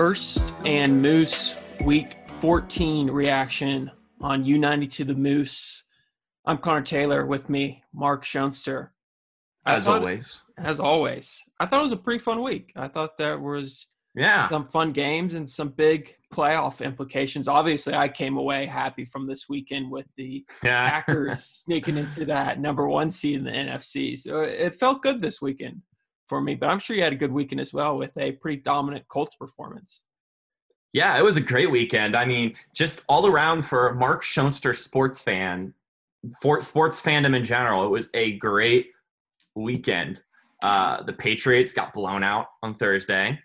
First and Moose Week 14 reaction on U92 The Moose. I'm Connor Taylor with me, Mark Schoenster. As thought, always. As always. I thought it was a pretty fun week. I thought there was yeah some fun games and some big playoff implications. Obviously, I came away happy from this weekend with the yeah. Packers sneaking into that number one seed in the NFC. So it felt good this weekend for me. But I'm sure you had a good weekend as well with a pretty dominant Colts performance. Yeah, it was a great weekend. I mean, just all around for Mark Schoenster sports fan, for sports fandom in general, it was a great weekend. Uh, the Patriots got blown out on Thursday.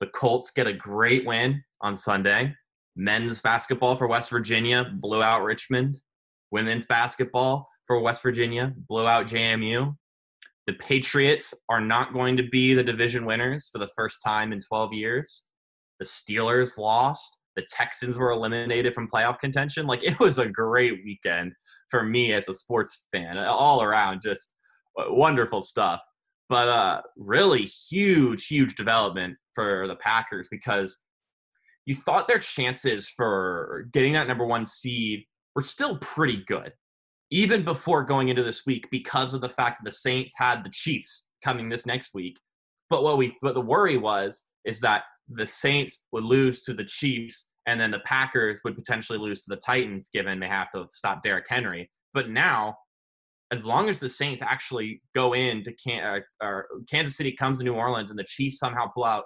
The Colts get a great win on Sunday. Men's basketball for West Virginia blew out Richmond. Women's basketball for West Virginia blew out JMU. The Patriots are not going to be the division winners for the first time in 12 years. The Steelers lost. The Texans were eliminated from playoff contention. Like it was a great weekend for me as a sports fan. All around, just wonderful stuff. But uh, really huge, huge development for the Packers because you thought their chances for getting that number one seed were still pretty good, even before going into this week, because of the fact that the Saints had the Chiefs coming this next week. But what we, what the worry was, is that the Saints would lose to the Chiefs, and then the Packers would potentially lose to the Titans, given they have to stop Derrick Henry. But now, as long as the Saints actually go in to Can- uh, or Kansas City comes to New Orleans and the Chiefs somehow pull out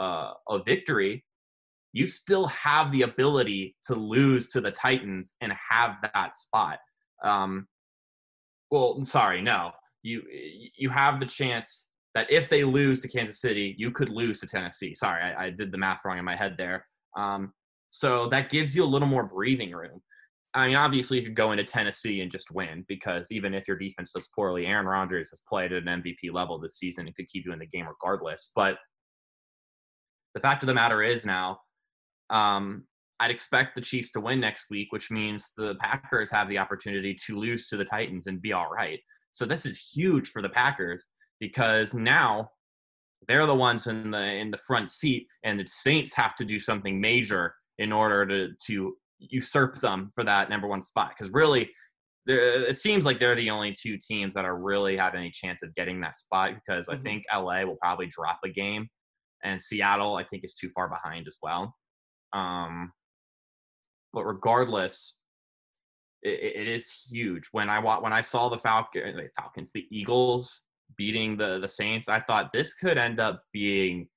uh, a victory, you still have the ability to lose to the Titans and have that spot. Um, well, sorry, no, you you have the chance that if they lose to Kansas City, you could lose to Tennessee. Sorry, I, I did the math wrong in my head there. Um, so that gives you a little more breathing room. I mean, obviously, you could go into Tennessee and just win because even if your defense does poorly, Aaron Rodgers has played at an MVP level this season and could keep you in the game regardless. But the fact of the matter is now, um, I'd expect the Chiefs to win next week, which means the Packers have the opportunity to lose to the Titans and be all right. So this is huge for the Packers because now they're the ones in the in the front seat, and the Saints have to do something major in order to to usurp them for that number one spot. Because really, it seems like they're the only two teams that are really have any chance of getting that spot. Because mm-hmm. I think LA will probably drop a game and Seattle I think is too far behind as well. Um, but regardless, it, it is huge. When I when I saw the Falcon, the Falcons, the Eagles beating the the Saints, I thought this could end up being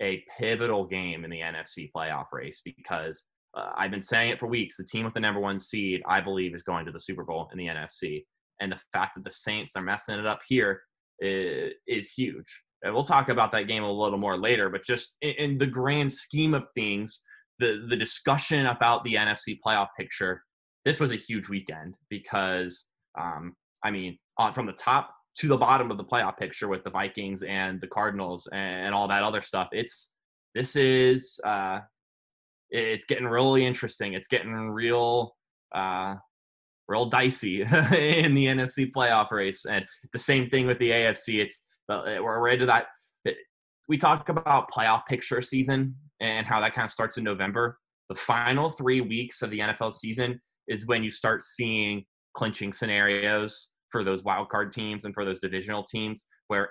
a pivotal game in the NFC playoff race because uh, I've been saying it for weeks. The team with the number one seed, I believe, is going to the Super Bowl in the NFC, and the fact that the Saints are messing it up here is, is huge. And we'll talk about that game a little more later, but just in, in the grand scheme of things, the the discussion about the NFC playoff picture, this was a huge weekend because, um, I mean, from the top to the bottom of the playoff picture with the Vikings and the Cardinals and, and all that other stuff, it's this is uh, it's getting really interesting. It's getting real. Uh, real dicey in the NFC playoff race, and the same thing with the AFC. It's we're into that. We talk about playoff picture season and how that kind of starts in November. The final three weeks of the NFL season is when you start seeing clinching scenarios for those wild card teams and for those divisional teams where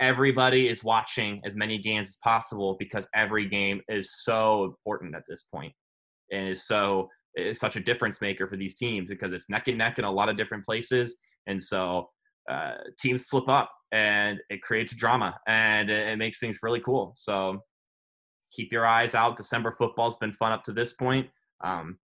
everybody is watching as many games as possible because every game is so important at this point and is so is such a difference maker for these teams because it's neck and neck in a lot of different places and so uh, teams slip up and it creates drama and it, it, makes things really cool. So keep your eyes out. December football's been fun up to this point. Um,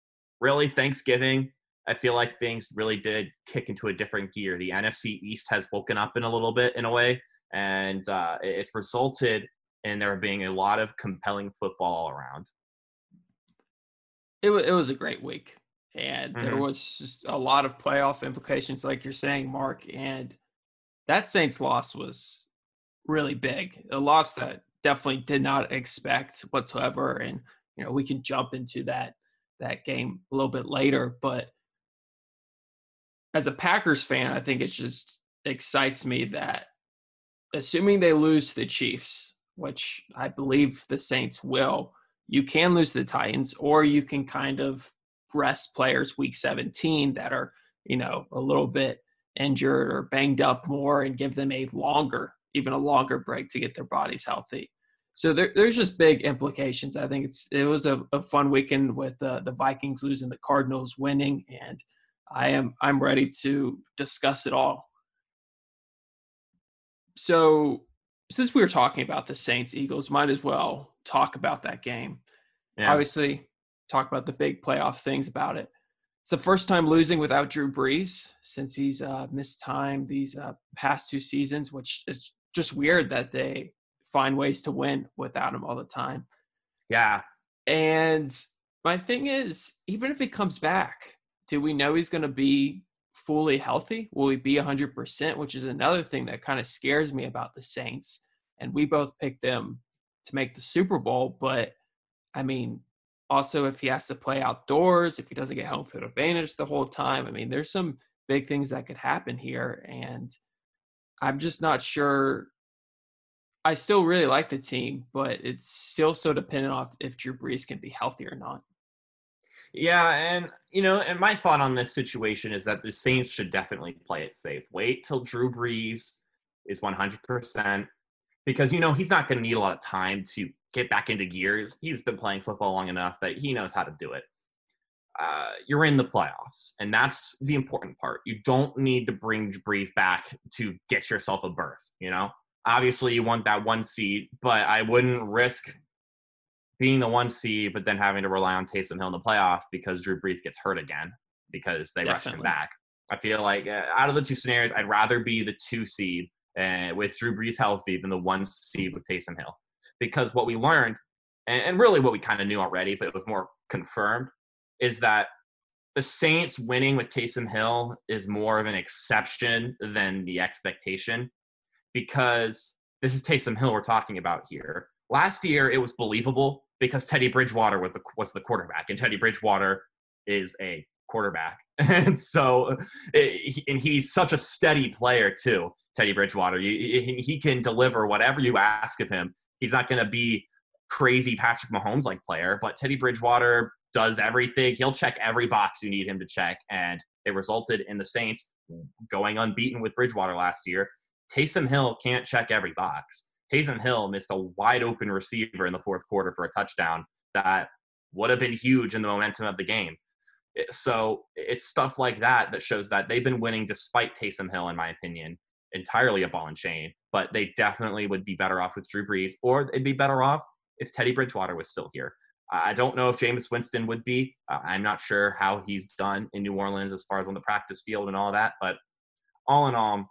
really, Thanksgiving, I feel like things really did kick into a different gear. The NFC East has woken up in a little bit in a way, and uh, it's resulted in there being a lot of compelling football around. It, w- it was a great week and mm-hmm. there was just a lot of playoff implications, like you're saying, Mark. And that Saints loss was really big, a loss that definitely did not expect whatsoever. And you know, we can jump into that that game a little bit later, but as a Packers fan, I think it just excites me that assuming they lose to the Chiefs, which I believe the Saints will, you can lose the Titans, or you can kind of rest players week 17 that are, you know, a little bit injured or banged up more and give them a longer, even a longer break to get their bodies healthy. So there, there's just big implications. I think it's it was a, a fun weekend with uh, the Vikings losing, the Cardinals winning, and I am I'm ready to discuss it all. So since we were talking about the Saints Eagles, might as well talk about that game. Yeah. Obviously, talk about the big playoff things about it. It's the first time losing without Drew Brees since he's uh, missed time these uh, past two seasons, which is just weird that they find ways to win without him all the time. Yeah. And my thing is, even if he comes back, do we know he's going to be fully healthy? Will he be 100%? Which is another thing that kind of scares me about the Saints. And we both picked them to make the Super Bowl. But I mean, also, if he has to play outdoors, if he doesn't get home field advantage the whole time, I mean, there's some big things that could happen here. And I'm just not sure I still really like the team, but it's still so dependent off if Drew Brees can be healthy or not. Yeah, and you know, and my thought on this situation is that the Saints should definitely play it safe. Wait till Drew Brees is 100% because you know he's not going to need a lot of time to get back into gears. He's been playing football long enough that he knows how to do it. Uh, you're in the playoffs, and that's the important part. You don't need to bring Brees back to get yourself a berth. You know, obviously you want that one seed, but I wouldn't risk being the one seed, but then having to rely on Taysom Hill in the playoffs because Drew Brees gets hurt again because they Definitely. rushed him back. I feel like uh, out of the two scenarios, I'd rather be the two seed uh, with Drew Brees healthy than the one seed with Taysom Hill. Because what we learned, and, and really what we kind of knew already, but it was more confirmed, is that the Saints winning with Taysom Hill is more of an exception than the expectation because this is Taysom Hill we're talking about here. Last year, it was believable because Teddy Bridgewater was the, was the quarterback, and Teddy Bridgewater is a quarterback. and so, eh, it, and he's such a steady player, too, Teddy Bridgewater. He can deliver whatever you ask of him. He's not going to be crazy Patrick Mahomes like player, but Teddy Bridgewater does everything. He'll check every box you need him to check. And it resulted in the Saints going unbeaten with Bridgewater last year Taysom Hill can't check every box. Taysom Hill missed a wide open receiver in the fourth quarter for a touchdown that would have been huge in the momentum of the game. So it's stuff like that that shows that they've been winning despite Taysom Hill, in my opinion, entirely a ball and chain. But they definitely would be better off with Drew Brees, or they'd be better off if Teddy Bridgewater was still here. I don't know if Jameis Winston would be. Uh, I'm not sure how he's done in New Orleans as far as on the practice field and all that. But all in all,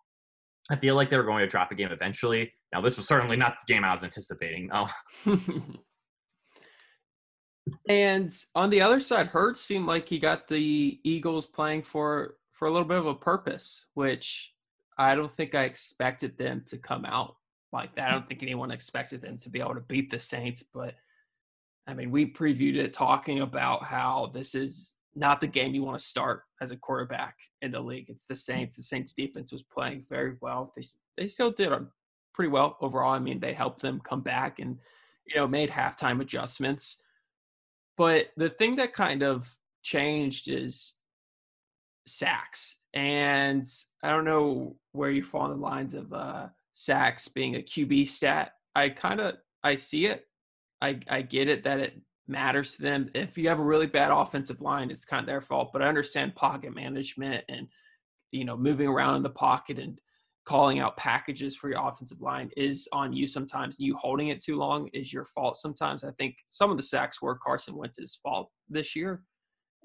I feel like they were going to drop a game eventually. Now, this was certainly not the game I was anticipating. Oh. and on the other side, Hurts seemed like he got the Eagles playing for for a little bit of a purpose, which I don't think I expected them to come out like that. I don't think anyone expected them to be able to beat the Saints, but I mean, we previewed it talking about how this is not the game you want to start as a quarterback in the league. It's the Saints. The Saints defense was playing very well. They they still did pretty well overall. I mean, they helped them come back and you know made halftime adjustments. But the thing that kind of changed is sacks, and I don't know where you fall on the lines of uh, sacks being a QB stat. I kind of I see it. I I get it that it matters to them. If you have a really bad offensive line, it's kind of their fault. But I understand pocket management and you know moving around in the pocket and calling out packages for your offensive line is on you sometimes. You holding it too long is your fault sometimes. I think some of the sacks were Carson Wentz's fault this year,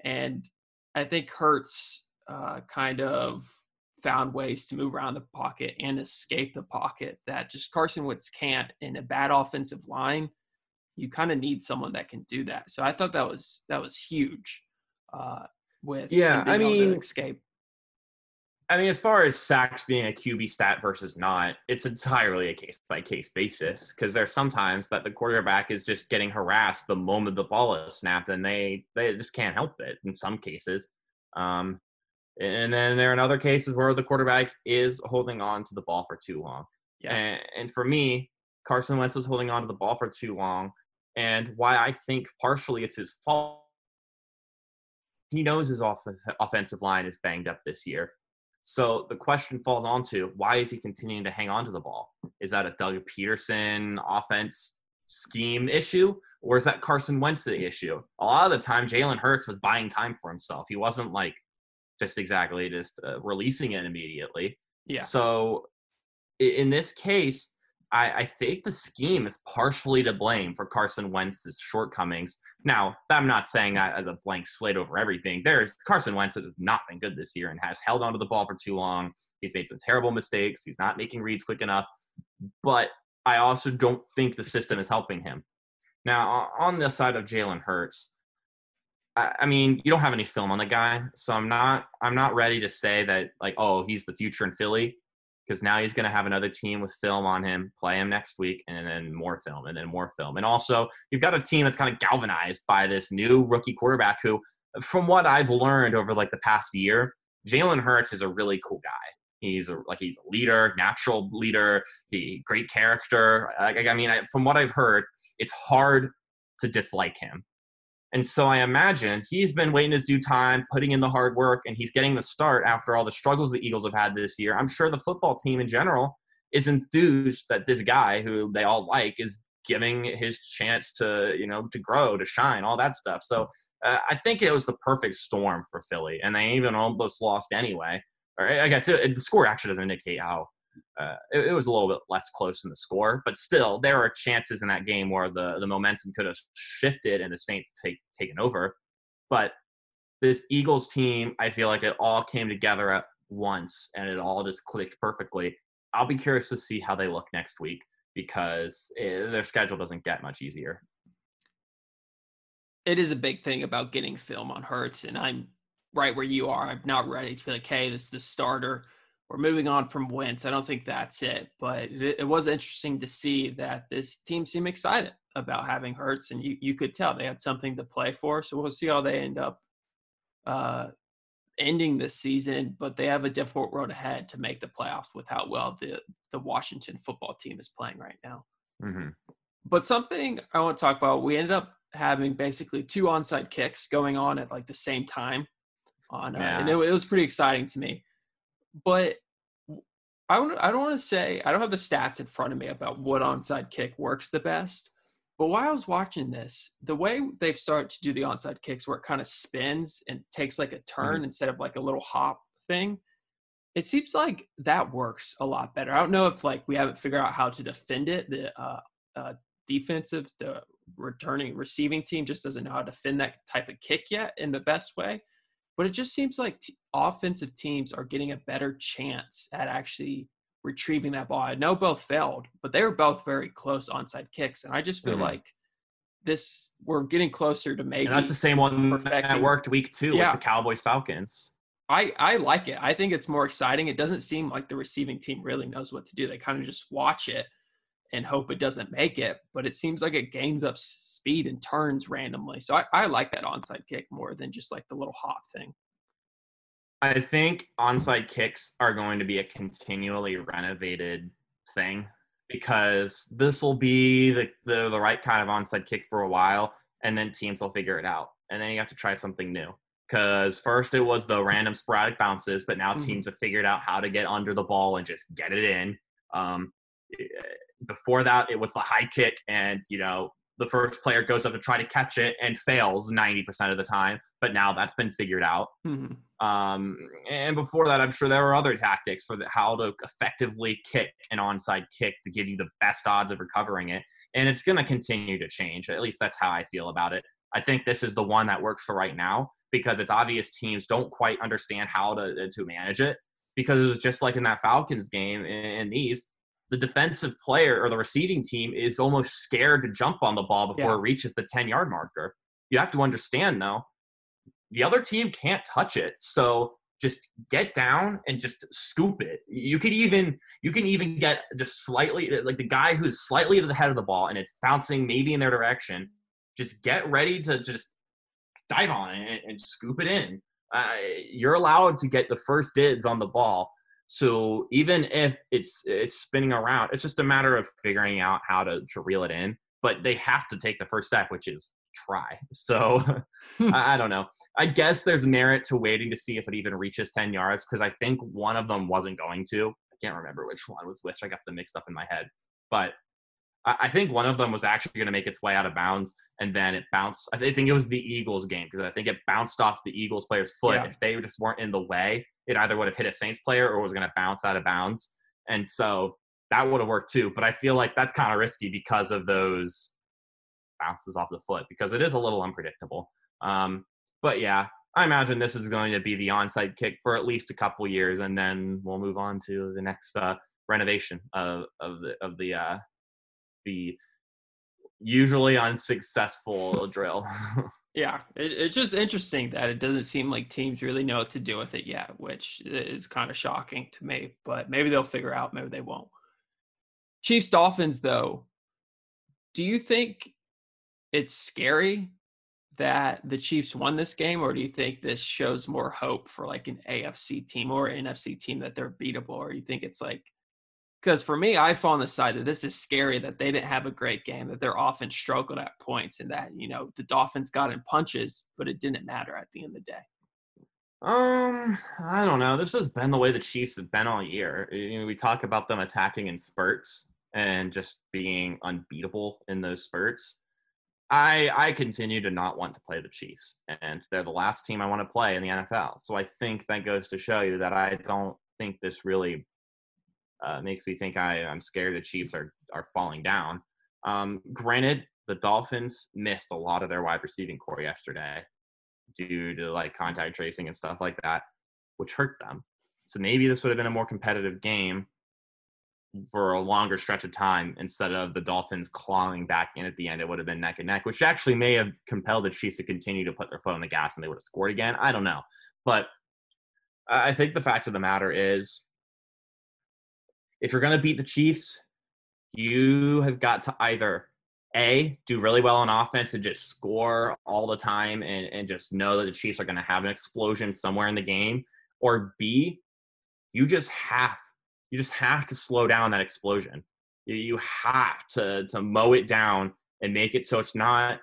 and I think Hurts uh, kind of found ways to move around the pocket and escape the pocket that just Carson Wentz can't in a bad offensive line you kind of need someone that can do that. So I thought that was that was huge. Uh, with yeah, I mean, escape. I mean, as far as sacks being a QB stat versus not, it's entirely a case by case basis because there's sometimes that the quarterback is just getting harassed the moment the ball is snapped, and they they just can't help it. In some cases, um, and then there are other cases where the quarterback is holding on to the ball for too long. Yeah. And, and for me, Carson Wentz was holding on to the ball for too long, and why I think partially it's his fault. He knows his off- offensive line is banged up this year. So the question falls onto why is he continuing to hang on to the ball? Is that a Doug Pederson offense scheme issue, or is that Carson Wentz the issue? A lot of the time, Jalen Hurts was buying time for himself. He wasn't like just exactly just uh, releasing it immediately. Yeah. So in this case, I, I, think the scheme is partially to blame for Carson Wentz's shortcomings. Now, I'm not saying that as a blank slate over everything. There's Carson Wentz has not been good this year and has held onto the ball for too long. He's made some terrible mistakes. He's not making reads quick enough. But I also don't think the system is helping him. Now, on the side of Jalen Hurts, I, mean, you don't have any film on the guy, so I'm not I'm not ready to say that like, oh, he's the future in Philly, because now he's going to have another team with film on him, play him next week, and then more film, and then more film, and also you've got a team that's kind of galvanized by this new rookie quarterback who, from what I've learned over like the past year, Jalen Hurts is a really cool guy. He's a, like he's a leader, natural leader, he great character. Like, I mean, I, from what I've heard, it's hard to dislike him. And so I imagine he's been waiting his due time, putting in the hard work, and he's getting the start after all the struggles the Eagles have had this year. I'm sure the football team in general is enthused that this guy who they all like is giving his chance to, you know, to grow, to shine, all that stuff. So uh, I think it was the perfect storm for Philly, and they even almost lost anyway. Or I guess it, the score actually doesn't indicate how uh, it, it, was a little bit less close in the score, but still, there are chances in that game where the, the momentum could have shifted and the Saints take taken over. But this Eagles team, I feel like it all came together at once and it all just clicked perfectly. I'll be curious to see how they look next week because it, eh, their schedule doesn't get much easier. It is a big thing about getting film on Hurts, and I'm right where you are. I'm not ready to be like, hey, this is the starter we're moving on from Wentz. I don't think that's it, but it, it, was interesting to see that this team seemed excited about having Hurts, and you, you could tell they had something to play for. So we'll see how they end up uh, ending this season, but they have a difficult road ahead to make the playoffs with how well the, the Washington football team is playing right now. Mm-hmm. But something I want to talk about, we ended up having basically two onside kicks going on at like the same time on, uh, yeah. and it, it was pretty exciting to me but I don't I don't want to say I don't have the stats in front of me about what onside kick works the best. But while I was watching this, the way they've started to do the onside kicks where it kind of spins and takes like a turn mm-hmm. instead of like a little hop thing, it seems like that works a lot better. I don't know if like we haven't figured out how to defend it. The uh, uh, defensive, the returning receiving team just doesn't know how to defend that type of kick yet in the best way but it just seems like t- offensive teams are getting a better chance at actually retrieving that ball. I know both failed, but they were both very close onside kicks, and I just feel mm-hmm. like this we're getting closer to maybe. And that's the same one perfecting. that worked week two yeah. with the Cowboys Falcons. I I like it. I think it's more exciting. It doesn't seem like the receiving team really knows what to do. They kind of just watch it and hope it doesn't make it. But it seems like it gains up speed and turns randomly. So I, I like that onside kick more than just like the little hop thing. I think onside kicks are going to be a continually renovated thing because this will be the, the, the right kind of onside kick for a while and then teams will figure it out. And then you have to try something new. Because first it was the random sporadic bounces, but now mm-hmm. teams have figured out how to get under the ball and just get it in. Um, before that it was the high kick and you know the first player goes up to try to catch it and fails 90% of the time but now that's been figured out mm-hmm. um, and before that i'm sure there were other tactics for the, how to effectively kick an onside kick to give you the best odds of recovering it and it's going to continue to change at least that's how i feel about it i think this is the one that works for right now because it's obvious teams don't quite understand how to, to manage it because it was just like in that falcons game in these the defensive player or the receiving team is almost scared to jump on the ball before yeah. it reaches the 10 yard marker. You have to understand though, the other team can't touch it. So just get down and just scoop it. You could even you can even get just slightly like the guy who's slightly to the head of the ball and it's bouncing maybe in their direction. Just get ready to just dive on it and, and scoop it in. Uh, you're allowed to get the first dibs on the ball So even if it's it's spinning around, it's just a matter of figuring out how to to reel it in. But they have to take the first step, which is try. So hmm. I, I, don't know. I guess there's merit to waiting to see if it even reaches 10 yards because I think one of them wasn't going to. I can't remember which one was which. I got them mixed up in my head. But I, I think one of them was actually going to make its way out of bounds and then it bounced. I think it was the Eagles game because I think it bounced off the Eagles player's foot. Yeah. If they just weren't in the way, it either would have hit a Saints player or was going to bounce out of bounds. And so that would have worked too. But I feel like that's kind of risky because of those bounces off the foot because it is a little unpredictable. Um, but yeah, I imagine this is going to be the onside kick for at least a couple years, and then we'll move on to the next uh, renovation of of the of the uh, the usually unsuccessful drill. yeah, it, it's just interesting that it doesn't seem like teams really know what to do with it yet, which is kind of shocking to me. But maybe they'll figure out, maybe they won't. Chiefs Dolphins, though, do you think it's scary that the Chiefs won this game, or do you think this shows more hope for like an AFC team or NFC team that they're beatable, or you think it's like because for me, I fall on the side that this is scary that they didn't have a great game, that their offense struggled at points, and that you know the Dolphins got in punches, but it didn't matter at the end of the day. Um, I don't know. This has been the way the Chiefs have been all year. You know, we talk about them attacking in spurts and just being unbeatable in those spurts. I I continue to not want to play the Chiefs, and they're the last team I want to play in the NFL. So I think that goes to show you that I don't think this really uh, makes me think I I'm scared the Chiefs are are falling down. Um, granted, the Dolphins missed a lot of their wide receiving core yesterday due to like contact tracing and stuff like that, which hurt them. So maybe this would have been a more competitive game for a longer stretch of time instead of the Dolphins clawing back in at the end. It would have been neck and neck, which actually may have compelled the Chiefs to continue to put their foot on the gas and they would have scored again. I don't know. But I think the fact of the matter is if you're going to beat the Chiefs, you have got to either a do really well on offense and just score all the time and, and just know that the Chiefs are going to have an explosion somewhere in the game, or B, you just have you just have to slow down that explosion. You have to to mow it down and make it so it's not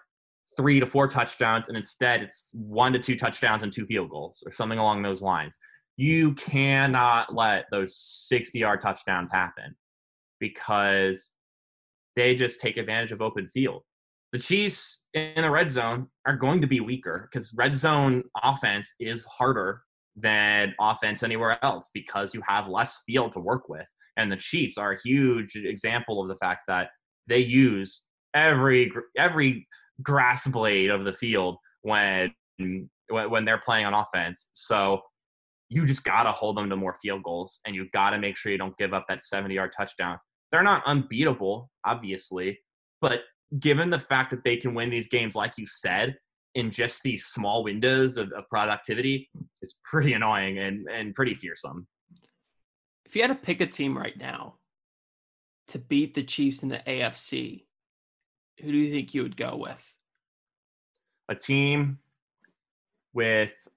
three to four touchdowns and instead it's one to two touchdowns and two field goals or something along those lines. You cannot let those 60 yard touchdowns happen because they just take advantage of open field. The Chiefs in the red zone are going to be weaker because red zone offense is harder than offense anywhere else because you have less field to work with. And the Chiefs are a huge example of the fact that they use every every grass blade of the field when when they're playing on offense. So you just got to hold them to more field goals and you got to make sure you don't give up that 70 yard touchdown. They're not unbeatable, obviously, but given the fact that they can win these games, like you said, in just these small windows of, of productivity is pretty annoying and, and pretty fearsome. If you had to pick a team right now to beat the Chiefs in the AFC, who do you think you would go with? A team with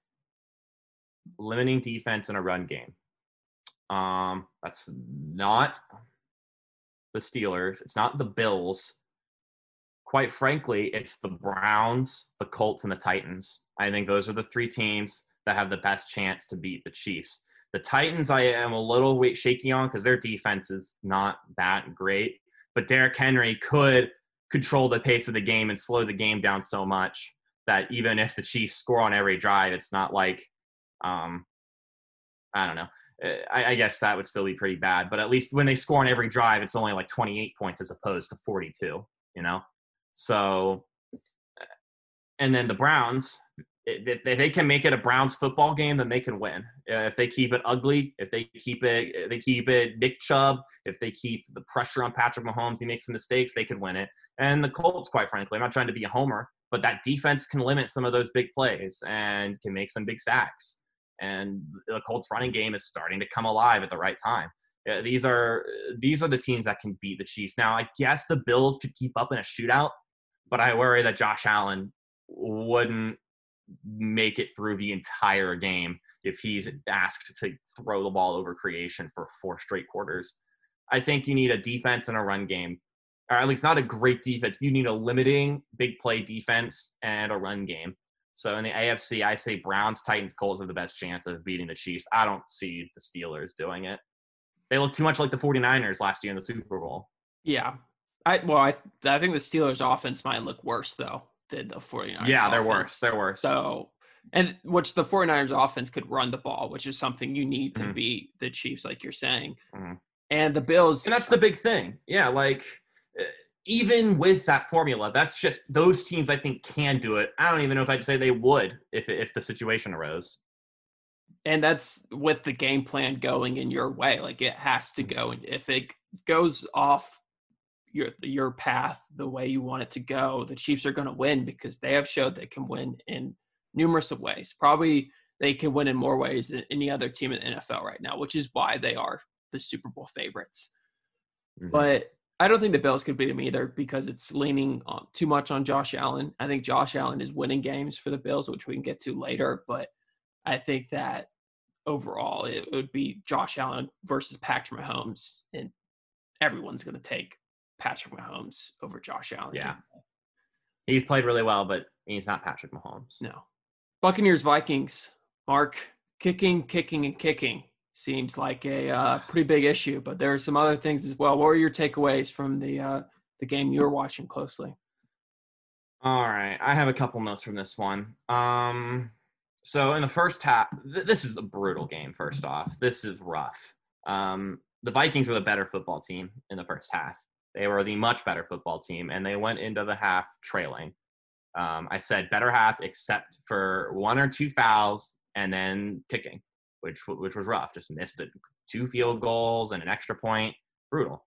limiting defense in a run game. Um, that's not the Steelers. It's not the Bills quite frankly, it's the Browns, the Colts, and the Titans. I think those are the three teams that have the best chance to beat the Chiefs. The Titans, I am a little shaky on because their defense is not that great. But Derrick Henry could control the pace of the game and slow the game down so much that even if the Chiefs score on every drive, it's not like, um, I don't know. Uh, I, I, guess that would still be pretty bad. But at least when they score on every drive, it's only like 28 points as opposed to 42. You know. So, and then the Browns, if they can make it a Browns football game, then they can win. If they keep it ugly, if they keep it, they keep it Nick Chubb, if they keep the pressure on Patrick Mahomes, he makes some mistakes, they could win it. And the Colts, quite frankly, I'm not trying to be a homer, but that defense can limit some of those big plays and can make some big sacks. And the Colts running game is starting to come alive at the right time. These are these are the teams that can beat the Chiefs. Now, I guess the Bills could keep up in a shootout, but I worry that Josh Allen wouldn't make it through the entire game if he's asked to throw the ball over creation for four straight quarters. I think you need a defense and a run game, or at least not a great defense. You need a limiting big play defense and a run game. So in the AFC, I say Browns, Titans, Colts have the best chance of beating the Chiefs. I don't see the Steelers doing it. They look too much like the 49ers last year in the Super Bowl. Yeah. I well, I I think the Steelers offense might look worse though than the 49ers. Yeah, they're offense. worse. They're worse. So and which the 49ers offense could run the ball, which is something you need to Mhm. beat the Chiefs, like you're saying. Mhm. And the Bills And that's the big thing. Yeah, like uh, even with that formula, that's just those teams I think can do it. I don't even know if I'd say they would if if the situation arose. and that's with the game plan going in your way. Like it has to go, and if it goes off your your path the way you want it to go, the Chiefs are going to win because they have showed they can win in numerous of ways. Probably they can win in more ways than any other team in the NFL right now, which is why they are the Super Bowl favorites. Mhm. But I don't think the Bills could beat them either because it's leaning on, too much on Josh Allen. I think Josh Allen is winning games for the Bills, which we can get to later. But I think that overall it would be Josh Allen versus Patrick Mahomes, and everyone's going to take Patrick Mahomes over Josh Allen. Yeah. He's played really well, but he's not Patrick Mahomes. No. Buccaneers Vikings. Mark kicking, kicking, and kicking seems like a uh, pretty big issue, but there are some other things as well. What were your takeaways from the uh, the game you were watching closely? All right, I have a couple notes from this one. Um, so in the first half, th- this is a brutal game. First off, this is rough. Um, the Vikings were the better football team in the first half. They were the much better football team, and they went into the half trailing. Um, I said better half, except for one or two fouls and then kicking, which which was rough. Just missed it, two field goals and an extra point. Brutal.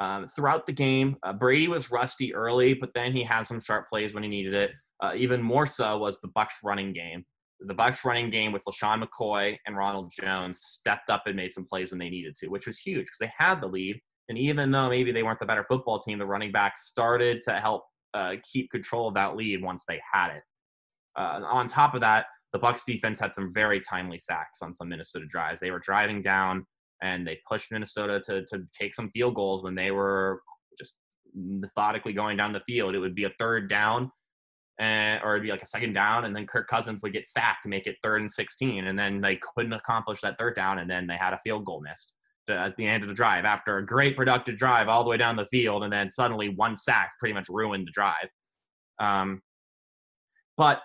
Um, throughout the game, uh, Brady was rusty early, but then he had some sharp plays when he needed it. Uh, even more so was the Bucks running game. The Bucks running game with LeSean McCoy and Ronald Jones stepped up and made some plays when they needed to, which was huge because they had the lead. And even though maybe they weren't the better football team, the running backs started to help uh, keep control of that lead once they had it. Uh, on top of that, the Bucks defense had some very timely sacks on some Minnesota drives. They were driving down and they pushed Minnesota to to take some field goals when they were just methodically going down the field. It would be a third down, and, or it'd be like a second down, and then Kirk Cousins would get sacked to make it third and 16, and then they couldn't accomplish that third down, and then they had a field goal missed at the end of the drive after a great productive drive all the way down the field, and then suddenly one sack pretty much ruined the drive. Um, but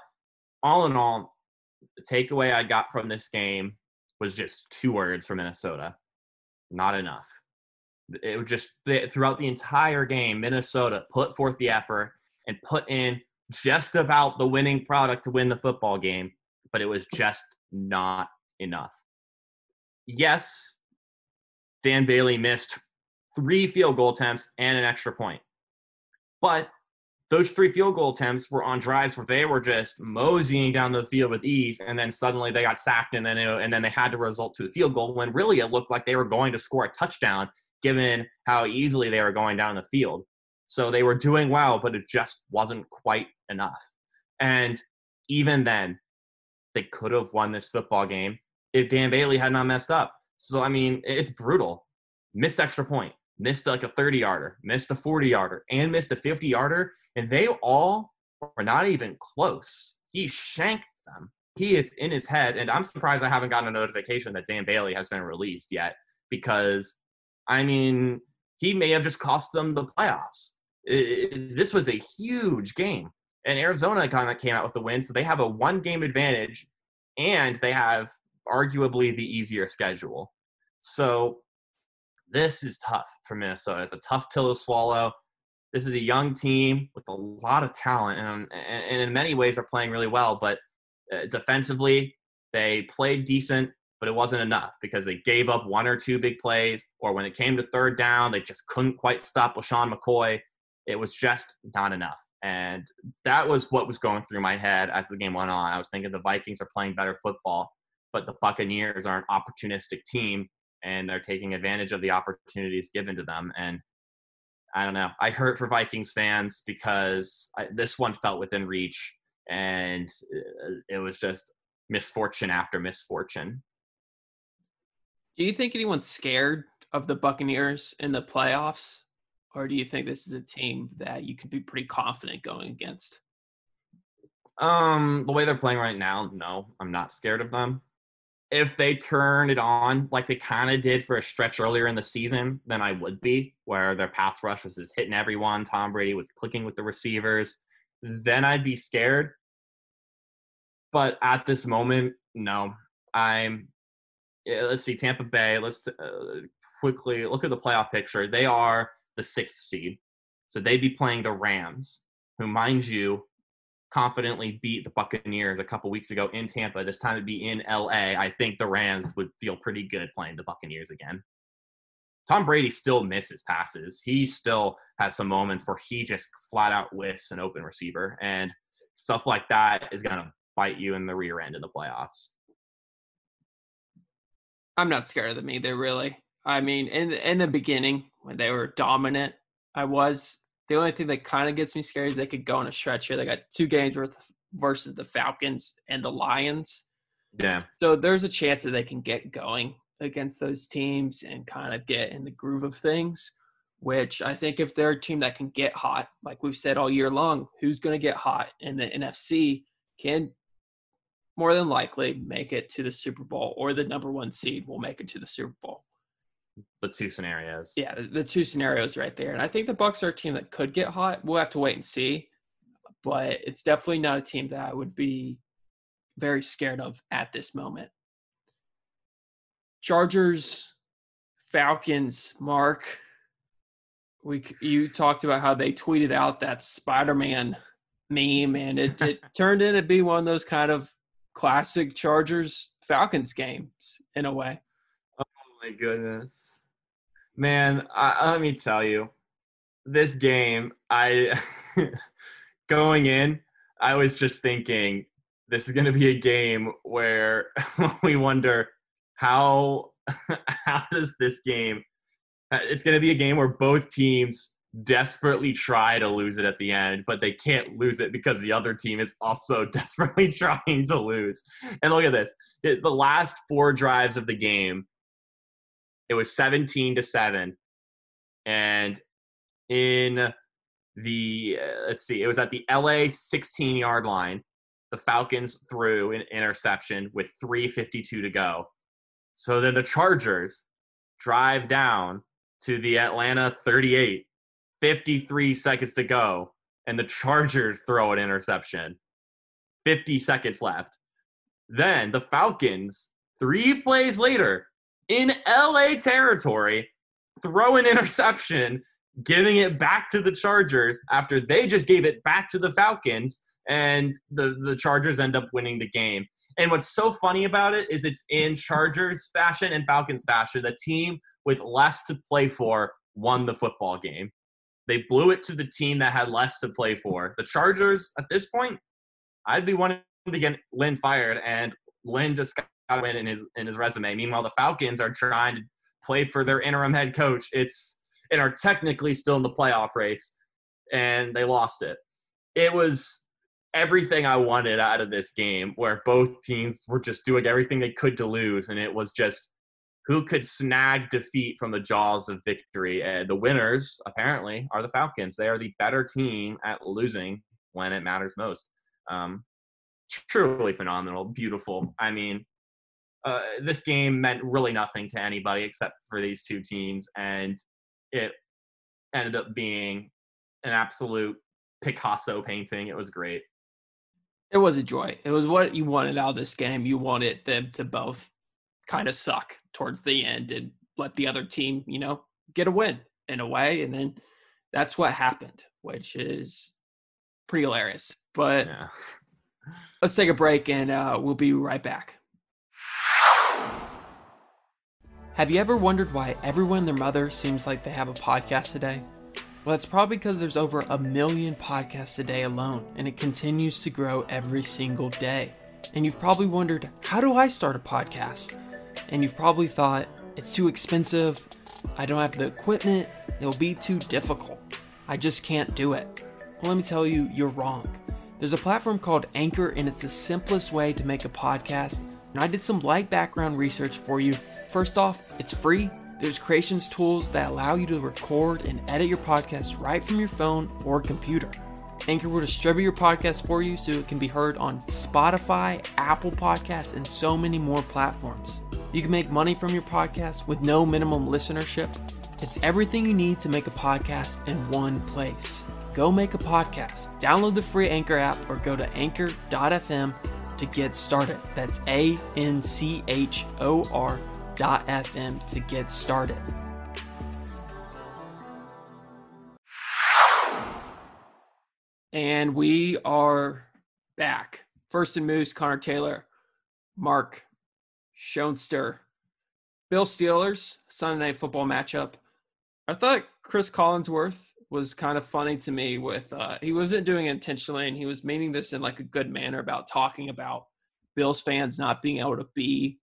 all in all, the takeaway I got from this game was just two words for Minnesota not enough. It was just throughout the entire game, Minnesota put forth the effort and put in just about the winning product to win the football game, but it was just not enough. Yes, Dan Bailey missed three field goal attempts and an extra point. But those three field goal attempts were on drives where they were just moseying down the field with ease, and then suddenly they got sacked, and then it, and then they had to result to a field goal when really it looked like they were going to score a touchdown, given how easily they were going down the field. So they were doing well, but it just wasn't quite enough. And even then, they could have won this football game if Dan Bailey had not messed up. So I mean, it's brutal. Missed extra point, missed like a 30 yarder, missed a 40 yarder, and missed a 50 yarder, and they all were not even close. He shanked them. He is in his head, and I'm surprised I haven't gotten a notification that Dan Bailey has been released yet because, I mean, he may have just cost them the playoffs. It- this was a huge game, and Arizona kind of came out with the win, so they have a one game advantage, and they have arguably the easier schedule. So this is tough for Minnesota. It's a tough pill to swallow. This is a young team with a lot of talent, and, and in many ways are playing really well. But uh, defensively, they played decent, but it wasn't enough because they gave up one or two big plays, or when it came to third down, they just couldn't quite stop LeSean McCoy. It was just not enough. And that was what was going through my head as the game went on. I was thinking the Vikings are playing better football, but the Buccaneers are an opportunistic team and they're taking advantage of the opportunities given to them. And I don't know. I hurt for Vikings fans because I, this one felt within reach. and uh, it was just misfortune after misfortune. Do you think anyone's scared of the Buccaneers in the playoffs? Or do you think this is a team that you can be pretty confident going against? Um, the way they're playing right now, no, I'm not scared of them. If they turn it on like they kind of did for a stretch earlier in the season, then I would be, where their pass rush was just hitting everyone. Tom Brady was clicking with the receivers. Then I'd be scared. But at this moment, no. I'm. Let's see, Tampa Bay. Let's uh, quickly look at the playoff picture. They are the sixth seed, so they'd be playing the Rams, who, mind you, confidently beat the Buccaneers a couple weeks ago in Tampa. This time it'd be in LA. I think the Rams would feel pretty good playing the Buccaneers again. Tom Brady still misses passes. He still has some moments where he just flat out whiffs an open receiver, and stuff like that is going to bite you in the rear end in the playoffs. I'm not scared of them either, really. I mean, in in the beginning when they were dominant, I was. The only thing that kind of gets me scared is they could go on a stretch here. They got two games worth versus the Falcons and the Lions. Yeah. So there's a chance that they can get going against those teams and kind of get in the groove of things. Which I think if they're a team that can get hot, like we've said all year long, who's going to get hot in the NFC can more than likely make it to the Super Bowl, or the number one seed will make it to the Super Bowl. The two scenarios. Yeah, the two scenarios right there. And I think the Bucks are a team that could get hot. We'll have to wait and see. But it's definitely not a team that I would be very scared of at this moment. Chargers, Falcons, Mark. We you talked about how they tweeted out that Spider-Man meme, and it, it turned in to be one of those kind of classic Chargers Falcons games in a way. My goodness, man! I, let me tell you, this game, I going in, I was just thinking this is going to be a game where we wonder how how does this game uh, it's going to be a game where both teams desperately try to lose it at the end, but they can't lose it because the other team is also desperately trying to lose. And look at this the last four drives of the game, it was 17 to 7. And in the, uh, let's see, it was at the LA 16 yard line. The Falcons threw an interception with 3.52 to go. So then the Chargers drive down to the Atlanta 38 53 seconds to go, and the Chargers throw an interception. 50 seconds left. Then the Falcons, three plays later, in LA territory, throw an interception, giving it back to the Chargers after they just gave it back to the Falcons, and the, the Chargers end up winning the game. And what's so funny about it is it's in Chargers fashion and Falcons fashion. The team with less to play for won the football game. They blew it to the team that had less to play for. The Chargers, at this point, I'd be wanting to get Lynn fired, and Lynn just got win in his in his resume. Meanwhile, the Falcons are trying to play for their interim head coach. It's and are technically still in the playoff race, and they lost it. It was everything I wanted out of this game, where both teams were just doing everything they could to lose, and it was just who could snag defeat from the jaws of victory. Uh, the winners, apparently, are the Falcons. They are the better team at losing when it matters most. Um, truly phenomenal, beautiful. I mean, uh, this game meant really nothing to anybody except for these two teams, and it ended up being an absolute Picasso painting. It was great. It was a joy. It was what you wanted out of this game. You wanted them to both kind of suck towards the end and let the other team, you know, get a win in a way. And then that's what happened, which is pretty hilarious. But yeah. let's take a break and uh, we'll be right back. Have you ever wondered why everyone and their mother seems like they have a podcast today? Well, that's probably because there's over a million podcasts a day alone, and it continues to grow every single day. And you've probably wondered, how do I start a podcast? and you've probably thought, it's too expensive, I don't have the equipment, it'll be too difficult, I just can't do it. Well, let me tell you, you're wrong. There's a platform called Anchor, and it's the simplest way to make a podcast. And I did some light background research for you. First off, it's free. There's creations tools that allow you to record and edit your podcast right from your phone or computer. Anchor will distribute your podcast for you so it can be heard on Spotify, Apple Podcasts, and so many more platforms. You can make money from your podcast with no minimum listenership. It's everything you need to make a podcast in one place. Go make a podcast. Download the free Anchor app or go to anchor.fm to get started. That's A N C H O R dot FM to get started. And we are back. First and Moose, Connor Taylor, Mark Schoenster, Bill Steelers, Sunday Night Football matchup. I thought Chris Collinsworth was kind of funny to me with uh, he wasn't doing it intentionally and he was meaning this in like a good manner about talking about Bills fans not being able to be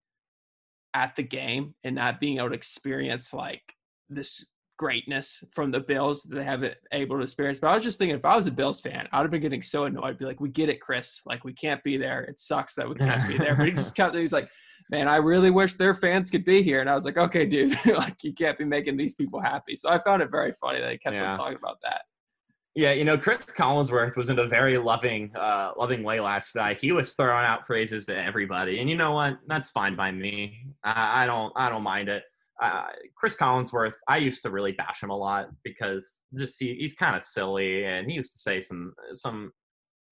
at the game and not being able to experience like this greatness from the Bills that they haven't able to experience. But I was just thinking, if I was a Bills fan, I'd have been getting so annoyed. I'd be like, "We get it, Chris. Like we can't be there. It sucks that we can't be there." But he just kept. He's like, "Man, I really wish their fans could be here." And I was like, "Okay, dude. like you can't be making these people happy." So I found it very funny that he kept yeah. on talking about that. Yeah, you know, Chris Collinsworth was in a very loving, uh, loving way last night. He was throwing out praises to everybody, and you know what? That's fine by me. I, I don't, I don't mind it uh, Chris Collinsworth, I used to really bash him a lot because just he, he's kind of silly and he used to say some some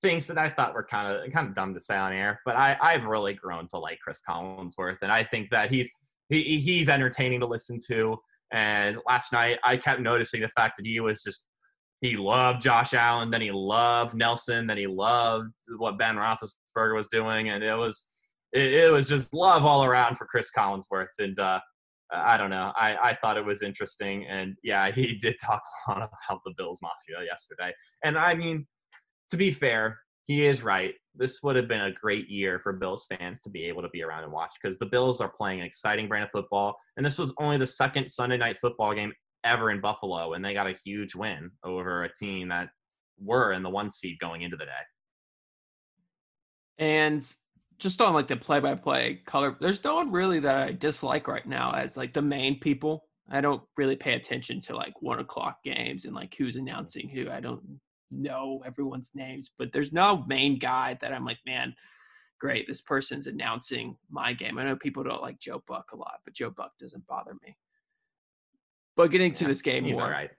things that I thought were kind of kind of dumb to say on air. But I I've really grown to like Chris Collinsworth, and I think that he's he, he's entertaining to listen to. And last night I kept noticing the fact that he was just he loved Josh Allen, then he loved Nelson, then he loved what Ben Roethlisberger was doing, and it was it, it was just love all around for Chris Collinsworth. And uh, I don't know. I, I thought it was interesting. And yeah, he did talk a lot about the Bills Mafia yesterday. And I mean, to be fair, he is right. This would have been a great year for Bills fans to be able to be around and watch because the Bills are playing an exciting brand of football. And this was only the second Sunday night football game ever in Buffalo. And they got a huge win over a team that were in the one seed going into the day. And just on like the play-by-play color, there's no one really that I dislike right now as like the main people. I don't really pay attention to like one o'clock games and like who's announcing who. I don't know everyone's names, but there's no main guy that I'm like, man, great, this person's announcing my game. I know people don't like Joe Buck a lot, but Joe Buck doesn't bother me. But getting to yeah, this game, he's more, all right.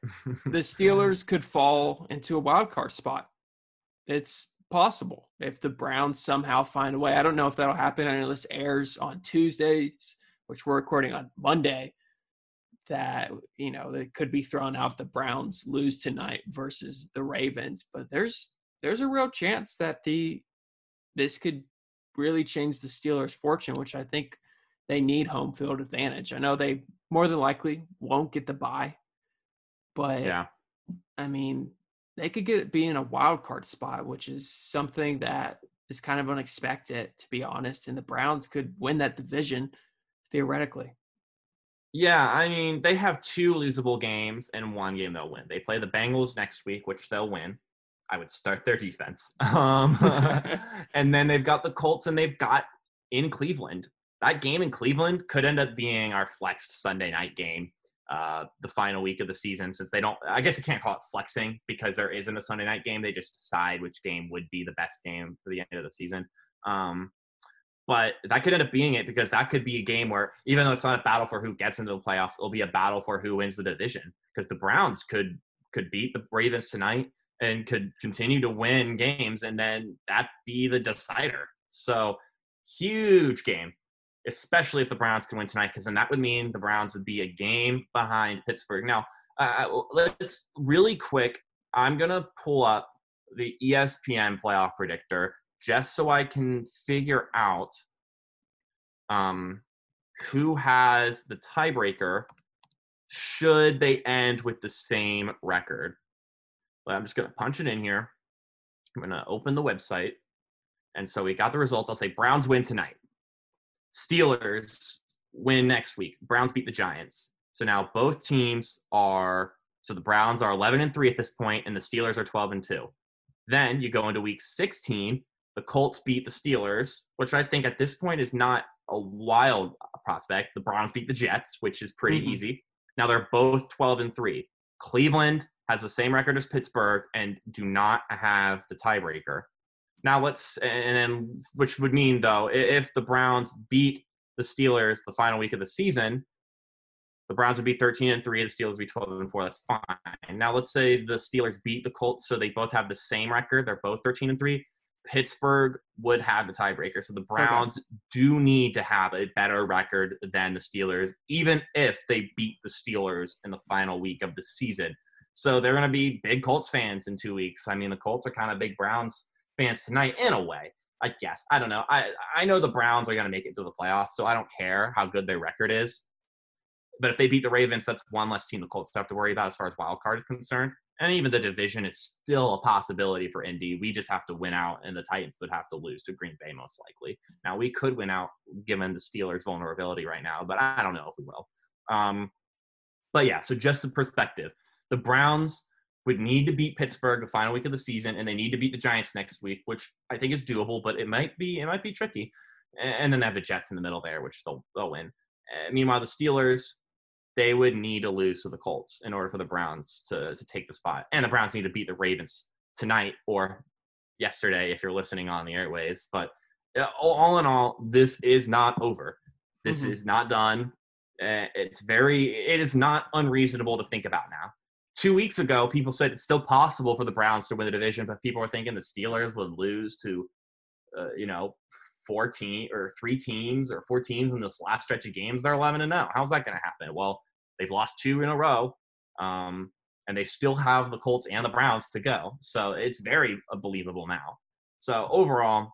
the Steelers could fall into a wild card spot. It's possible if the Browns somehow find a way. I don't know if that'll happen. I know this airs on Tuesdays, which we're recording on Monday. That you know they could be thrown out if the Browns lose tonight versus the Ravens, but there's there's a real chance that the this could really change the Steelers' fortune, which I think they need home field advantage. I know they more than likely won't get the bye, but yeah, I mean they could get be in a wild card spot, which is something that is kind of unexpected, to be honest. And the Browns could win that division theoretically. Yeah, I mean, they have two losable games and one game they'll win. They play the Bengals next week, which they'll win. I would start their defense. Um, and then they've got the Colts and they've got in Cleveland. That game in Cleveland could end up being our flexed Sunday night game uh, the final week of the season since they don't i guess you can't call it flexing because there isn't a sunday night game they just decide which game would be the best game for the end of the season um, but that could end up being it because that could be a game where even though it's not a battle for who gets into the playoffs it'll be a battle for who wins the division because the browns could could beat the ravens tonight and could continue to win games and then that be the decider so huge game especially if the Browns can win tonight, because then that would mean the Browns would be a game behind Pittsburgh. Now, uh, let's really quick. I'm gonna pull up the ESPN playoff predictor just so I can figure out um, who has the tiebreaker should they end with the same record. But I'm just gonna punch it in here. I'm gonna open the website. And so we got the results. I'll say Browns win tonight. Steelers win next week. Browns beat the Giants. So now both teams are so the Browns are 11 and 3 at this point and the Steelers are 12 and 2. Then you go into week 16. The Colts beat the Steelers, which I think at this point is not a wild prospect. The Browns beat the Jets, which is pretty mm-hmm. easy. Now they're both 12 and 3. Cleveland has the same record as Pittsburgh and do not have the tiebreaker. Now let's and then which would mean though if the Browns beat the Steelers the final week of the season, the Browns would be 13 and 3, the Steelers would be 12 and 4. That's fine. Now let's say the Steelers beat the Colts so they both have the same record. They're both 13 and 3. Pittsburgh would have the tiebreaker. So the Browns okay. do need to have a better record than the Steelers, even if they beat the Steelers in the final week of the season. So they're going to be big Colts fans in two weeks. I mean, the Colts are kind of big Browns fans tonight in a way. I guess I don't know. I I know the Browns are going to make it to the playoffs, so I don't care how good their record is. But if they beat the Ravens, that's one less team the Colts have to worry about as far as wild card is concerned. And even the division is still a possibility for Indy. We just have to win out, and the Titans would have to lose to Green Bay most likely. Now we could win out given the Steelers' vulnerability right now, but I don't know if we will. Um, but yeah, so just the perspective the Browns would need to beat Pittsburgh the final week of the season, and they need to beat the Giants next week, which I think is doable, but it might be it might be tricky. And then they have the Jets in the middle there, which they'll they'll win. Uh, meanwhile, the Steelers they would need to lose to the Colts in order for the Browns to to take the spot, and the Browns need to beat the Ravens tonight or yesterday if you're listening on the airways. But uh, all in all, this is not over. This mm-hmm. is not done. Uh, it's very it is not unreasonable to think about now two weeks ago, people said it's still possible for the Browns to win the division, but people were thinking the Steelers would lose to, uh, you know, four team or three teams or four teams in this last stretch of games. They're 11 and 0. How's that going to happen? Well, they've lost two in a row, um, and they still have the Colts and the Browns to go. So it's very believable now. So overall,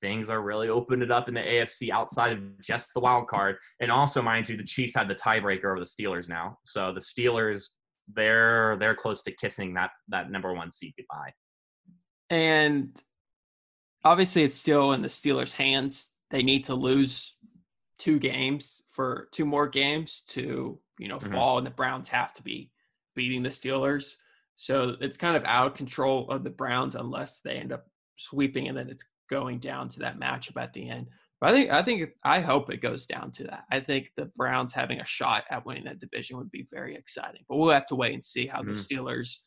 things are really opened it up in the AFC outside of just the wild card. And also, mind you, the Chiefs had the tiebreaker over the Steelers now. So the Steelers they're they're close to kissing that that number one seed goodbye. And obviously, it's still in the Steelers' hands. They need to lose two games for two more games to you know mm-hmm. fall, and the Browns have to be beating the Steelers. So it's kind of out of control of the Browns unless they end up sweeping, and then it's going down to that matchup at the end. But I think I think I hope it goes down to that. I think the Browns having a shot at winning that division would be very exciting. But we'll have to wait and see how mm-hmm. the Steelers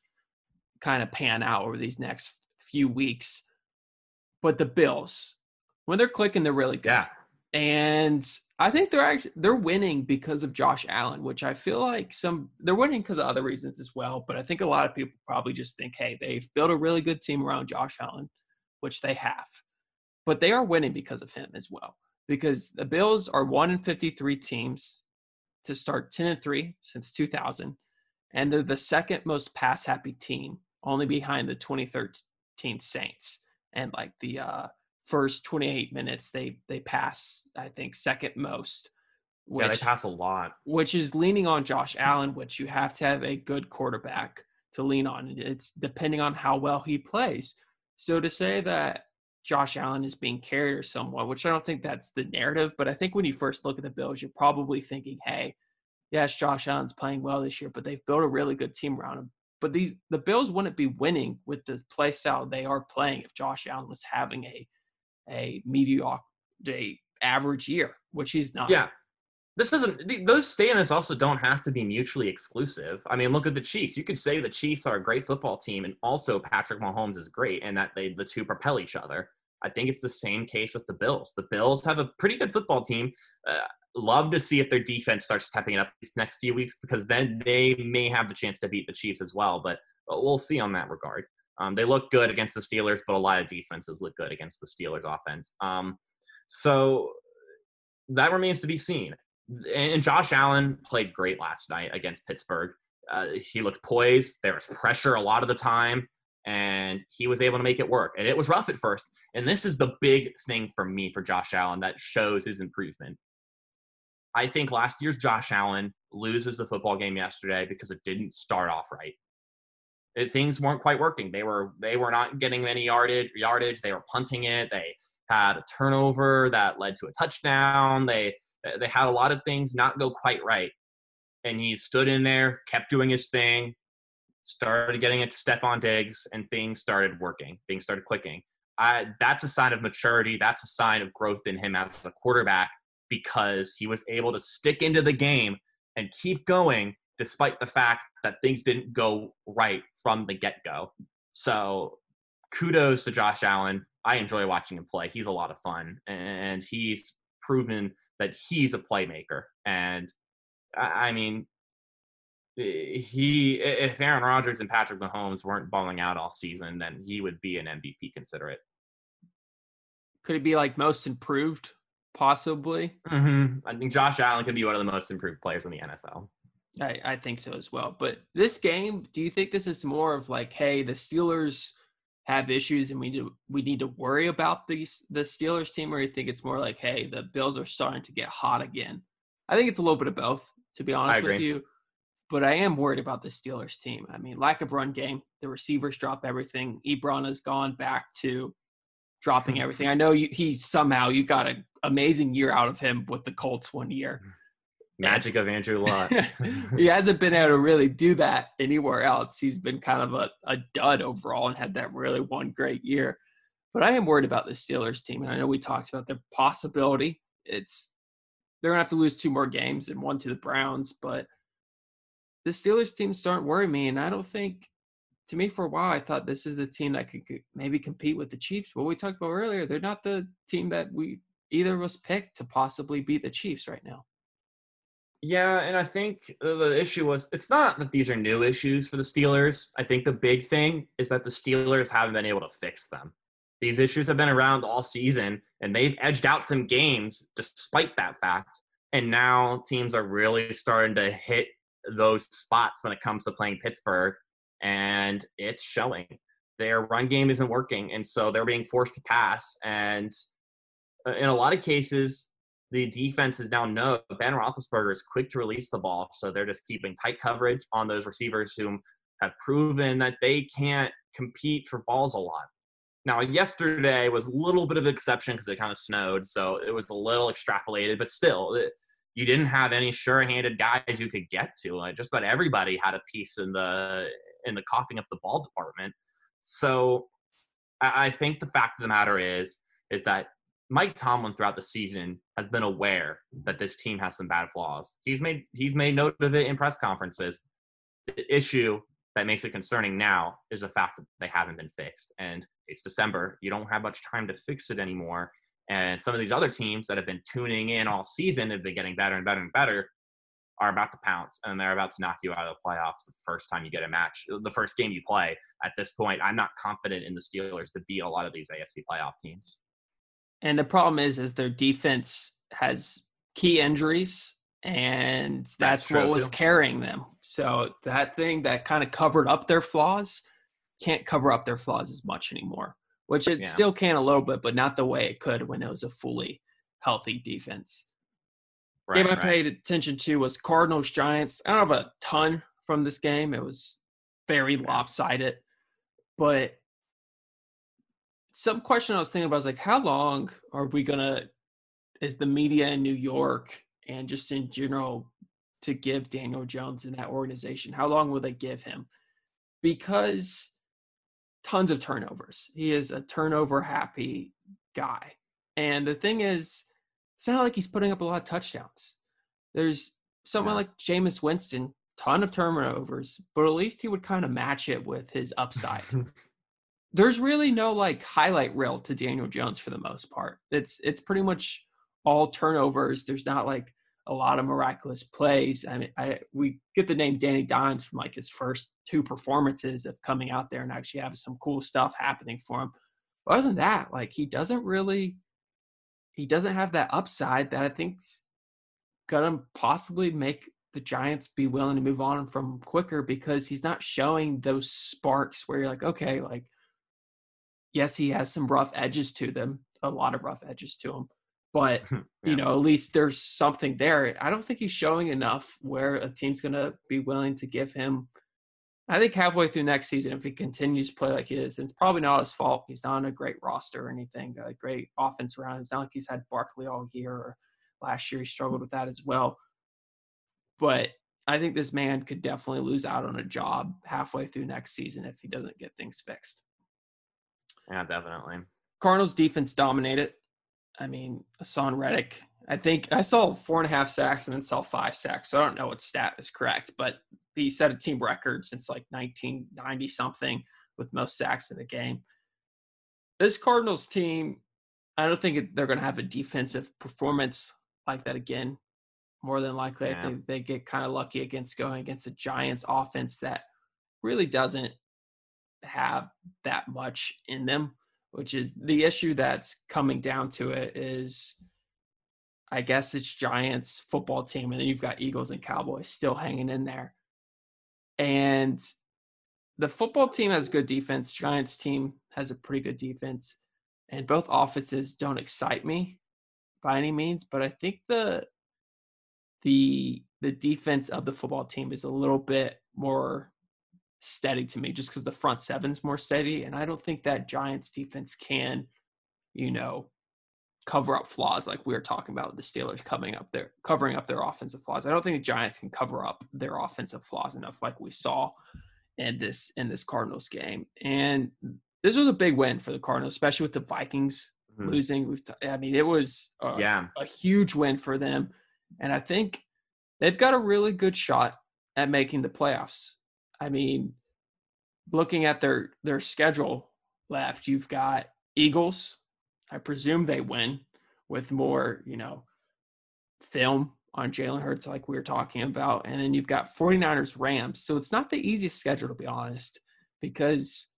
kind of pan out over these next few weeks. But the Bills, when they're clicking, they're really good. Yeah. And I think they're actually they're winning because of Josh Allen, which I feel like some they're winning because of other reasons as well. But I think a lot of people probably just think, hey, they've built a really good team around Josh Allen, which they have but they are winning because of him as well. Because the Bills are one in 53 teams to start 10 and 3 since 2000, and they're the second most pass happy team, only behind the 2013 Saints. And like the uh, first 28 minutes, they they pass, I think, second most. Which, yeah, they pass a lot. Which is leaning on Josh Allen, which you have to have a good quarterback to lean on. It's depending on how well he plays. So to say that Josh Allen is being carried or somewhat, which I don't think that's the narrative. But I think when you first look at the Bills, you're probably thinking, hey, yes, Josh Allen's playing well this year, but they've built a really good team around him. But these the Bills wouldn't be winning with the play style they are playing if Josh Allen was having a a mediocre a average year, which he's not. Yeah. This doesn't those statements also don't have to be mutually exclusive. I mean, look at the Chiefs. You could say the Chiefs are a great football team and also Patrick Mahomes is great and that they the two propel each other. I think it's the same case with the Bills. The Bills have a pretty good football team. Uh, love to see if their defense starts stepping it up these next few weeks because then they may have the chance to beat the Chiefs as well. But we'll see on that regard. Um, they look good against the Steelers, but a lot of defenses look good against the Steelers offense. Um, so that remains to be seen. And Josh Allen played great last night against Pittsburgh. Uh, he looked poised. There was pressure a lot of the time and he was able to make it work. And it was rough at first. And this is the big thing for me for Josh Allen that shows his improvement. I think last year's Josh Allen loses the football game yesterday because it didn't start off right. It, things weren't quite working. They were they were not getting any yardage. Yardage. They were punting it. They had a turnover that led to a touchdown. They they had a lot of things not go quite right. And he stood in there, kept doing his thing, started getting into Stefon Diggs, and things started working. Things started clicking. I, that's a sign of maturity. That's a sign of growth in him as a quarterback because he was able to stick into the game and keep going despite the fact that things didn't go right from the get go. So kudos to Josh Allen. I enjoy watching him play. He's a lot of fun, and he's proven that he's a playmaker. And I mean, he if Aaron Rodgers and Patrick Mahomes weren't balling out all season, then he would be an MVP considerate. Could it be like most improved, possibly? Mm-hmm. I think Josh Allen could be one of the most improved players in the NFL. I, I think so as well. But this game, do you think this is more of like, hey, the Steelers have issues and we do we need to worry about these the Steelers team, or you think it's more like, hey, the Bills are starting to get hot again? I think it's a little bit of both, to be honest with you. But I am worried about the Steelers team. I mean, lack of run game. The receivers drop everything. Ebron has gone back to dropping everything. I know you, he somehow you got an amazing year out of him with the Colts one year. Magic of Andrew Luck. he hasn't been able to really do that anywhere else. He's been kind of a, a dud overall and had that really one great year. But I am worried about the Steelers team. And I know we talked about the possibility. It's they're gonna have to lose two more games and one to the Browns, but the Steelers team starting to worry me. And I don't think to me for a while I thought this is the team that could maybe compete with the Chiefs. But we talked about earlier, they're not the team that we either of us picked to possibly beat the Chiefs right now. Yeah, and I think the issue was it's not that these are new issues for the Steelers. I think the big thing is that the Steelers haven't been able to fix them. These issues have been around all season, and they've edged out some games despite that fact. And now teams are really starting to hit those spots when it comes to playing Pittsburgh, and it's showing. Their run game isn't working, and so they're being forced to pass. And uh, in a lot of cases, the defenses now know Ben Roethlisberger is quick to release the ball, so they're just keeping tight coverage on those receivers who have proven that they can't compete for balls a lot. Now, yesterday was a little bit of an exception because it kind of snowed, so it was a little extrapolated, but still, it, you didn't have any sure-handed guys you could get to. Like just about everybody had a piece in the in the coughing up the ball department. So, I, think the fact of the matter is is that Mike Tomlin throughout the season has been aware that this team has some bad flaws. He's made he's made note of it in press conferences. The issue that makes it concerning now is the fact that they haven't been fixed. And it's December. You don't have much time to fix it anymore. And some of these other teams that have been tuning in all season have been getting better and better and better are about to pounce and they're about to knock you out of the playoffs the first time you get a match, the first game you play. At this point, I'm not confident in the Steelers to beat a lot of these AFC playoff teams. And the problem is, is their defense has key injuries, and that's, that's what was carrying them. So that thing that kind of covered up their flaws can't cover up their flaws as much anymore. Which it yeah. still can a little bit, but not the way it could when it was a fully healthy defense. Right, game I right. paid attention to was Cardinals Giants. I don't have a ton from this game. It was very lopsided, but some question I was thinking about is like, how long are we gonna, is the media in New York and just in general to give Daniel Jones in that organization? How long will they give him? Because tons of turnovers. He is a turnover happy guy. And the thing is, it's not like he's putting up a lot of touchdowns. There's someone yeah. like Jameis Winston, ton of turnovers, but at least he would kind of match it with his upside. there's really no like highlight reel to Daniel Jones for the most part. It's it's pretty much all turnovers. There's not like a lot of miraculous plays. I mean, I we get the name Danny Dimes from like his first two performances of coming out there and actually have some cool stuff happening for him. But other than that, like he doesn't really he doesn't have that upside that I think's gonna possibly make the Giants be willing to move on from quicker because he's not showing those sparks where you're like, okay, like yes, he has some rough edges to them, a lot of rough edges to him. But yeah. you know, at least there's something there. I don't think he's showing enough where a team's going to be willing to give him. I think halfway through next season, if he continues to play like he is, it's probably not his fault. He's not on a great roster or anything, a great offense around. It's not like he's had Barkley all year. Or last year he struggled with that as well. But I think this man could definitely lose out on a job halfway through next season if he doesn't get things fixed. Yeah, definitely. Cardinals defense dominated. I mean, Haason Reddick. I think I saw four and a half sacks and then saw five sacks. So I don't know what stat is correct, but he set a team record since like 1990 something with most sacks in the game. This Cardinals team, I don't think they're going to have a defensive performance like that again. More than likely, yeah. I think they get kind of lucky against going against a Giants offense that really doesn't have that much in them, which is the issue that's coming down to it is I guess it's Giants football team, and then you've got Eagles and Cowboys still hanging in there. And the football team has good defense. Giants team has a pretty good defense, and both offenses don't excite me by any means. But I think the the the defense of the football team is a little bit more steady to me, just because the front seven's more steady, and I don't think that Giants defense can, you know, cover up flaws like we were talking about with the Steelers coming up there, covering up their offensive flaws. I don't think the Giants can cover up their offensive flaws enough, like we saw in this in this Cardinals game. And this was a big win for the Cardinals, especially with the Vikings mm-hmm. losing. We've t- I mean, it was a, yeah. a huge win for them, and I think they've got a really good shot at making the playoffs. I mean, looking at their their schedule left, you've got Eagles, I presume they win with more, you know, film on Jalen Hurts, like we were talking about. And then you've got 49ers Rams. So it's not the easiest schedule, to be honest, because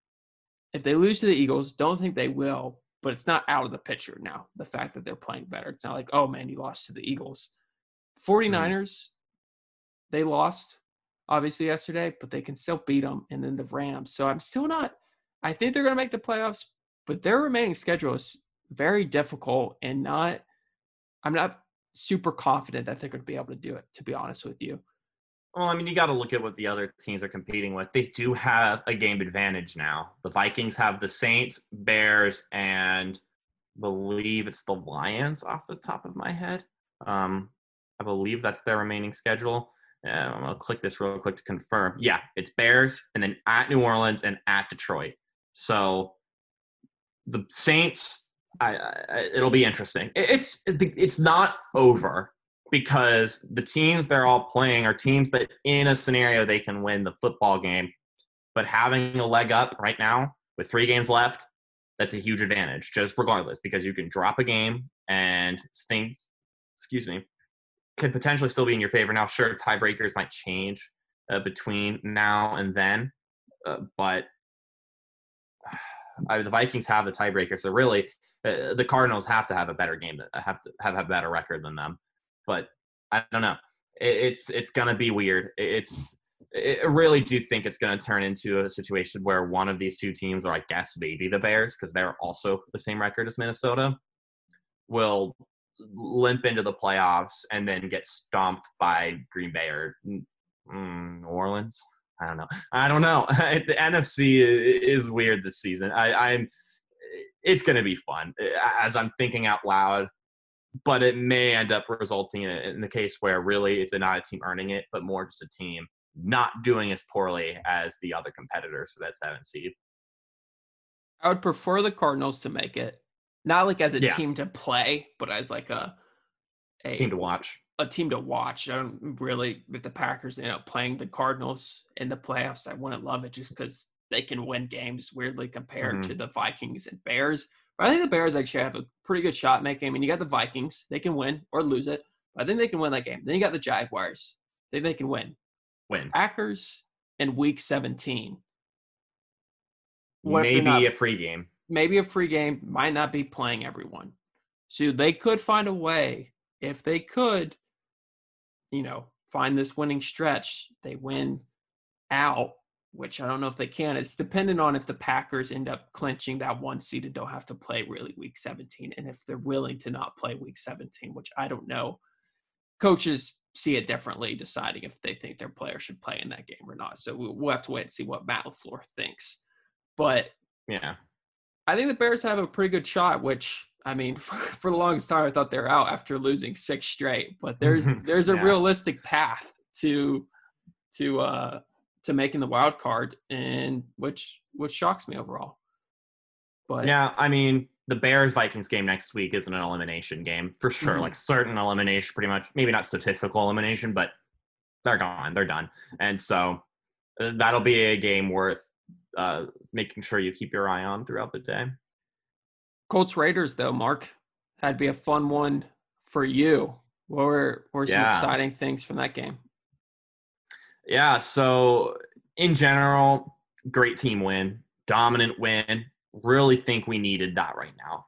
if they lose to the Eagles, don't think they will, but it's not out of the picture now. The fact that they're playing better. It's not like, oh man, you lost to the Eagles. 49ers, mm-hmm. they lost obviously yesterday, but they can still beat them. And then the Rams. So I'm still not, I think they're going to make the playoffs, but their remaining schedule is very difficult and not I'm not super confident that they're going to be able to do it to be honest with you. Well, I mean, you got to look at what the other teams are competing with. They do have a game advantage now. The Vikings have the Saints, Bears, and believe it's the Lions off the top of my head. Um, I believe that's their remaining schedule. Um, I'll click this real quick to confirm. Yeah, it's Bears and then at New Orleans and at Detroit. So the Saints, I, I, it'll be interesting. It's it's not over because the teams they're all playing are teams that, in a scenario, they can win the football game. But having a leg up right now with three games left, that's a huge advantage, just regardless, because you can drop a game and things, excuse me, could potentially still be in your favor. Now, sure, tiebreakers might change uh, between now and then, uh, but uh, the Vikings have the tiebreaker, so really uh, the Cardinals have to have a better game, have to have a better record than them. But I don't know. It, it's it's gonna be weird. It's I really do think it's going to turn into a situation where one of these two teams, or I guess maybe the Bears, because they're also the same record as Minnesota, will limp into the playoffs and then get stomped by Green Bay or mm, New Orleans. I don't know. I don't know. the NFC is weird this season. I, I'm. It's going to be fun uh, as I'm thinking out loud, but it may end up resulting in, in the case where really it's not a team earning it, but more just a team not doing as poorly as the other competitors for that seventh seed. I would prefer the Cardinals to make it, not like as a yeah. team to play, but as like a, a team to watch a team to watch. I don't really with the Packers end up playing the Cardinals in the playoffs. I wouldn't love it just because they can win games weirdly compared mm-hmm. to the Vikings and Bears. But I think the Bears actually have a pretty good shot making. I mean, you got the Vikings; they can win or lose it. But I think they can win that game. Then you got the Jaguars; I think they can win. Win Packers in Week 17. What maybe not, a free game. Maybe a free game might not be playing everyone, so they could find a way if they could you know, find this winning stretch, they win out, which I don't know if they can. It's dependent on if the Packers end up clinching that one seed and don't have to play really week 17, and if they're willing to not play week 17, which I don't know. Coaches see it differently, deciding if they think their player should play in that game or not. So we'll have to wait and see what Matt LaFleur thinks. But yeah, I think the Bears have a pretty good shot, which I mean, for, for, the longest time, I thought they're out after losing six straight. But there's there's a yeah. realistic path to to uh to making the wild card, and which which shocks me overall. But yeah, I mean, the Bears Vikings game next week isn't an elimination game for sure, mm-hmm. like certain elimination, pretty much. Maybe not statistical elimination, but they're gone, they're done, and so uh, that'll be a game worth uh, making sure you keep your eye on throughout the day. Colts Raiders, though, Mark, that'd be a fun one for you. What were, what were some yeah. exciting things from that game? Yeah, so in general, great team win, dominant win. Really think we needed that right now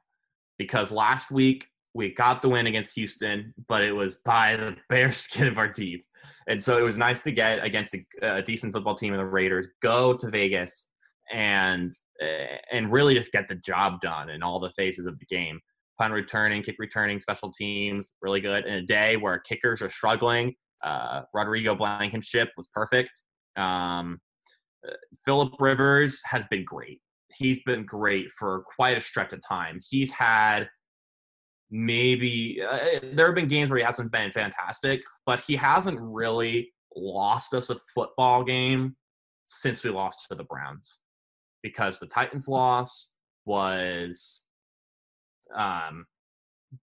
because last week we got the win against Houston, but it was by the bare skin of our teeth. And so it was nice to get against a, a decent football team in the Raiders, go to Vegas and eh, and really just get the job done in all the phases of the game. Punt returning, kick returning, special teams, really good. In a day where kickers are struggling, uh, Rodrigo Blankenship was perfect. Um, uh, Philip Rivers has been great. He's been great for quite a stretch of time. He's had maybe uh, there have been games where he hasn't been fantastic, but he hasn't really lost us a football game since we lost to the Browns because the Titans' loss was um,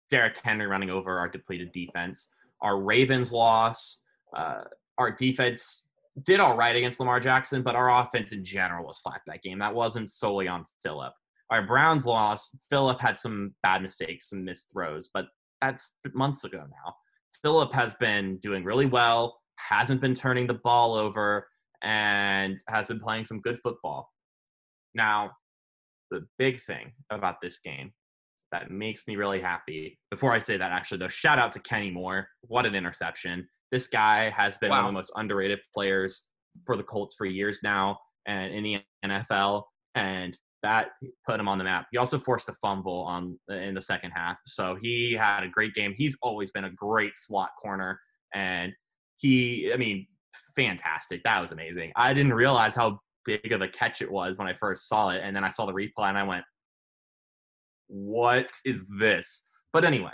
Derrick Henry running over our depleted defense. Our Ravens' loss, uh, our defense did all right against Lamar Jackson, but our offense in general was flat that game. That wasn't solely on Philip. Our Browns loss, Philip had some bad mistakes, some missed throws, but that's months ago now. Philip has been doing really well, hasn't been turning the ball over, and has been playing some good football. Now, the big thing about this game that makes me really happy, before I say that, actually, though, shout out to Kenny Moore. What an interception. This guy has been wow. one of the most underrated players for the Colts for years now and in the NFL. And that put him on the map. He also forced a fumble on in the second half, so he had a great game. He's always been a great slot corner, and he, I mean, fantastic. That was amazing. I didn't realize how big of a catch it was when I first saw it. And then I saw the replay and I went, what is this? But anyway,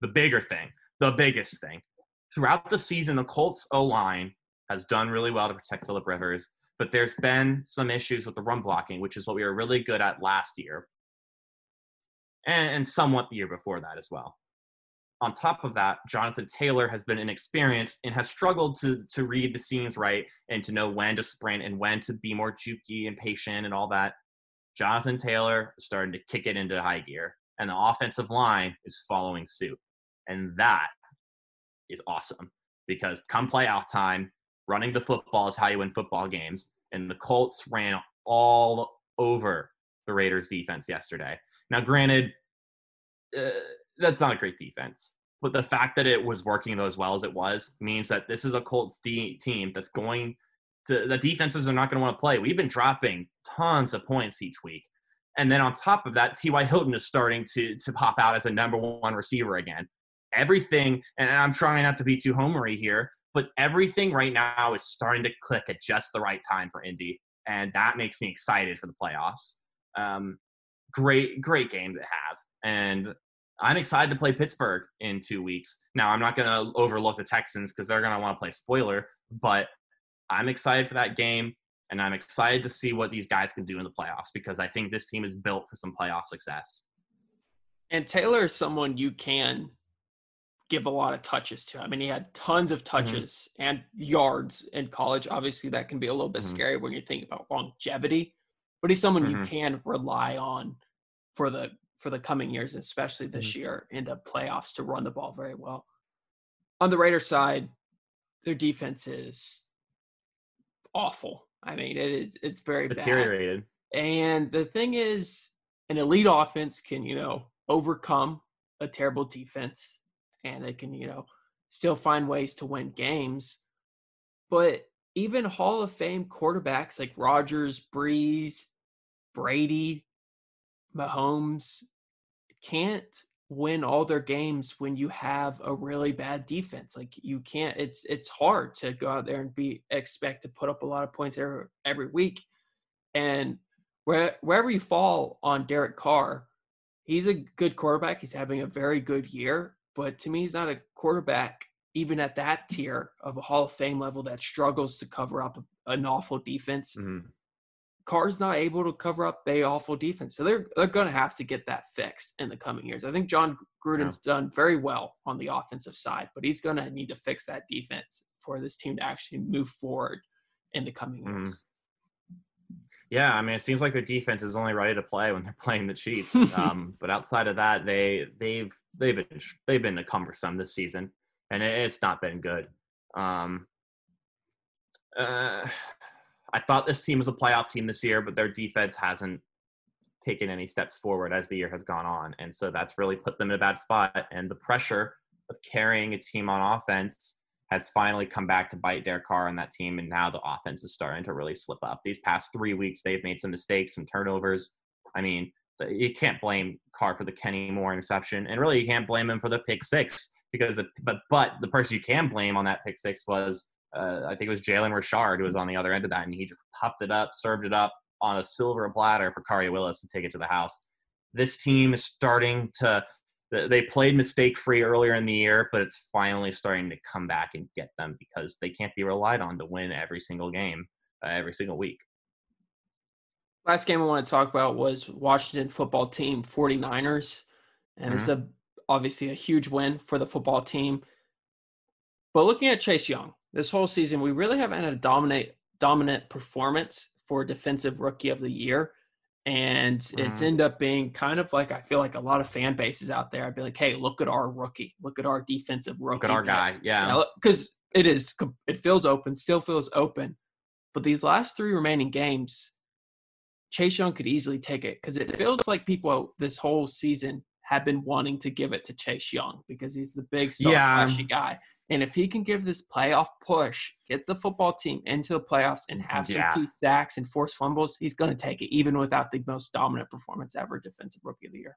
the bigger thing, the biggest thing. Throughout the season, the Colts O line has done really well to protect Philip Rivers, but there's been some issues with the run blocking, which is what we were really good at last year, and, and somewhat the year before that as well on top of that, Jonathan Taylor has been inexperienced and has struggled to to read the scenes right and to know when to sprint and when to be more jukey and patient and all that. Jonathan Taylor is starting to kick it into high gear, and the offensive line is following suit. And that is awesome because come playoff time, running the football is how you win football games. And the Colts ran all over the Raiders defense yesterday. Now, granted, uh, that's not a great defense. But the fact that it was working as well as it was means that this is a Colts team that's going to the defenses are not going to want to play. We've been dropping tons of points each week. And then on top of that, T.Y. Hilton is starting to to pop out as a number one receiver again. Everything, and I'm trying not to be too homery here, but everything right now is starting to click at just the right time for Indy, and that makes me excited for the playoffs. Um, great, great game to have, and I'm excited to play Pittsburgh in two weeks. Now, I'm not going to overlook the Texans because they're going to want to play spoiler, but I'm excited for that game, and I'm excited to see what these guys can do in the playoffs because I think this team is built for some playoff success. And Taylor is someone you can give a lot of touches to. I mean, he had tons of mm-hmm. touches mm-hmm. and yards in college. Obviously, that can be a little bit mm-hmm. scary when you think about longevity, but he's someone mm-hmm. you can rely on for the for the coming years, especially this mm-hmm. year in the playoffs to run the ball very well. On the Raiders side, their defense is awful. I mean, it is it's very deteriorated. Bad. And the thing is, an elite offense can, you know, overcome a terrible defense and they can, you know, still find ways to win games. But even Hall of Fame quarterbacks like Rodgers, Brees, Brady, Mahomes can't win all their games when you have a really bad defense. Like you can't. It's it's hard to go out there and be expect to put up a lot of points every every week. And where wherever you fall on Derek Carr, he's a good quarterback. He's having a very good year, but to me, he's not a quarterback even at that tier of a Hall of Fame level that struggles to cover up an awful defense, mm-hmm. Carr's not able to cover up a awful defense. So they're they're going to have to get that fixed in the coming years. I think Jon Gruden's yeah. done very well on the offensive side, but he's going to need to fix that defense for this team to actually move forward in the coming years. Mm-hmm. Yeah, I mean, it seems like their defense is only ready to play when they're playing the Chiefs. um, but outside of that, they they've they've been they've been cumbersome this season, and it's not been good. Um, uh, I thought this team was a playoff team this year, but their defense hasn't taken any steps forward as the year has gone on, and so that's really put them in a bad spot. And the pressure of carrying a team on offense has finally come back to bite Derek Carr and that team, and now the offense is starting to really slip up. These past three weeks, they've made some mistakes, some turnovers. I mean, you can't blame Carr for the Kenny Moore interception, and really you can't blame him for the pick six because, but but the person you can blame on that pick six was uh, I think it was Jalen Richard who was on the other end of that, and he just popped it up, served it up on a silver platter for Khari Willis to take it to the house. This team is starting to. They played mistake free earlier in the year, but it's finally starting to come back and get them because they can't be relied on to win every single game, uh, every single week. Last game I want to talk about was Washington football team 49ers. And mm-hmm. it's a obviously a huge win for the football team. But looking at Chase Young, this whole season, we really haven't had a dominate dominant performance for defensive rookie of the year. And mm. it's ended up being kind of like I feel like a lot of fan bases out there. I'd be like, hey, look at our rookie, look at our defensive rookie. Look at our guy. Yeah. Because you know, it is it feels open, still feels open. But these last three remaining games, Chase Young could easily take it because it feels like people this whole season have been wanting to give it to Chase Young because he's the big star yeah. flashy guy. And if he can give this playoff push, get the football team into the playoffs and have some yeah. key sacks and force fumbles, he's going to take it, even without the most dominant performance ever, defensive rookie of the year.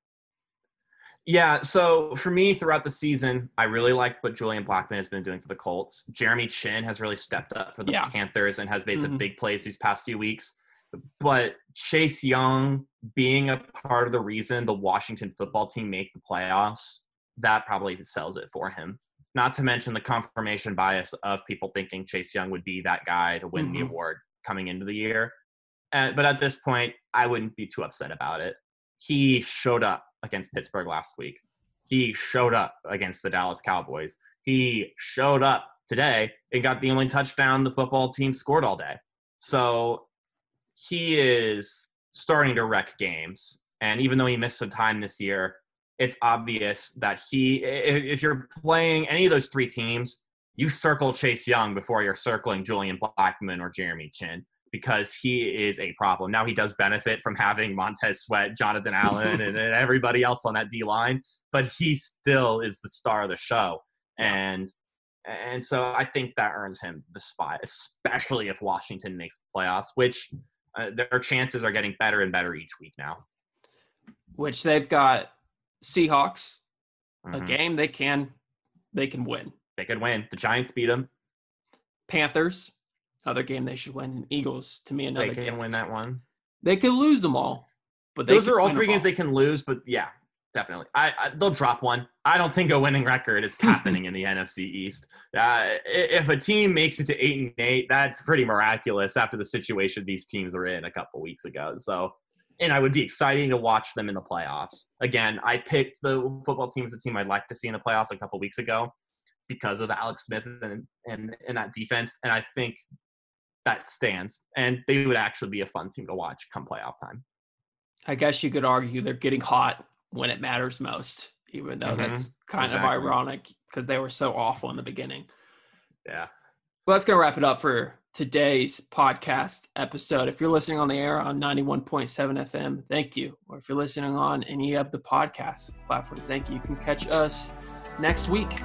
Yeah, so for me throughout the season, I really like what Julian Blackmon has been doing for the Colts. Jeremy Chinn has really stepped up for the yeah. Panthers and has made mm-hmm. some big plays these past few weeks. But Chase Young being a part of the reason the Washington football team make the playoffs, that probably sells it for him. Not to mention the confirmation bias of people thinking Chase Young would be that guy to win mm-hmm. the award coming into the year. And, but at this point, I wouldn't be too upset about it. He showed up against Pittsburgh last week. He showed up against the Dallas Cowboys. He showed up today and got the only touchdown the football team scored all day. So he is starting to wreck games. And even though he missed some time this year, it's obvious that he, if you're playing any of those three teams, you circle Chase Young before you're circling Julian Blackmon or Jeremy Chinn because he is a problem. Now he does benefit from having Montez Sweat, Jonathan Allen, and, and, everybody else on that D line, but he still is the star of the show. And and so I think that earns him the spot, especially if Washington makes the playoffs, which uh, their chances are getting better and better each week now. Which they've got Seahawks, mm-hmm. a game they can they can win. They could win. The Giants beat them. Panthers, other game they should win. Eagles, to me, another. They can game. win that one. They could lose them all, but those are all three games all. they can lose. But yeah, definitely. I, I, they'll drop one. I don't think a winning record is happening in the NFC East. Uh, if a team makes it to eight and eight, that's pretty miraculous after the situation these teams were in a couple weeks ago. So and I would be exciting to watch them in the playoffs. Again, I picked the football team as a team I'd like to see in the playoffs a couple weeks ago because of Alex Smith and, and, and that defense. And I think that stands. And they would actually be a fun team to watch come playoff time. I guess you could argue they're getting hot when it matters most, even though mm-hmm. that's kind exactly. of ironic because they were so awful in the beginning. Yeah. Well, that's going to wrap it up for today's podcast episode. If you're listening on the air on 91.7 FM, thank you. Or if you're listening on any of the podcast platforms, thank you. You can catch us next week.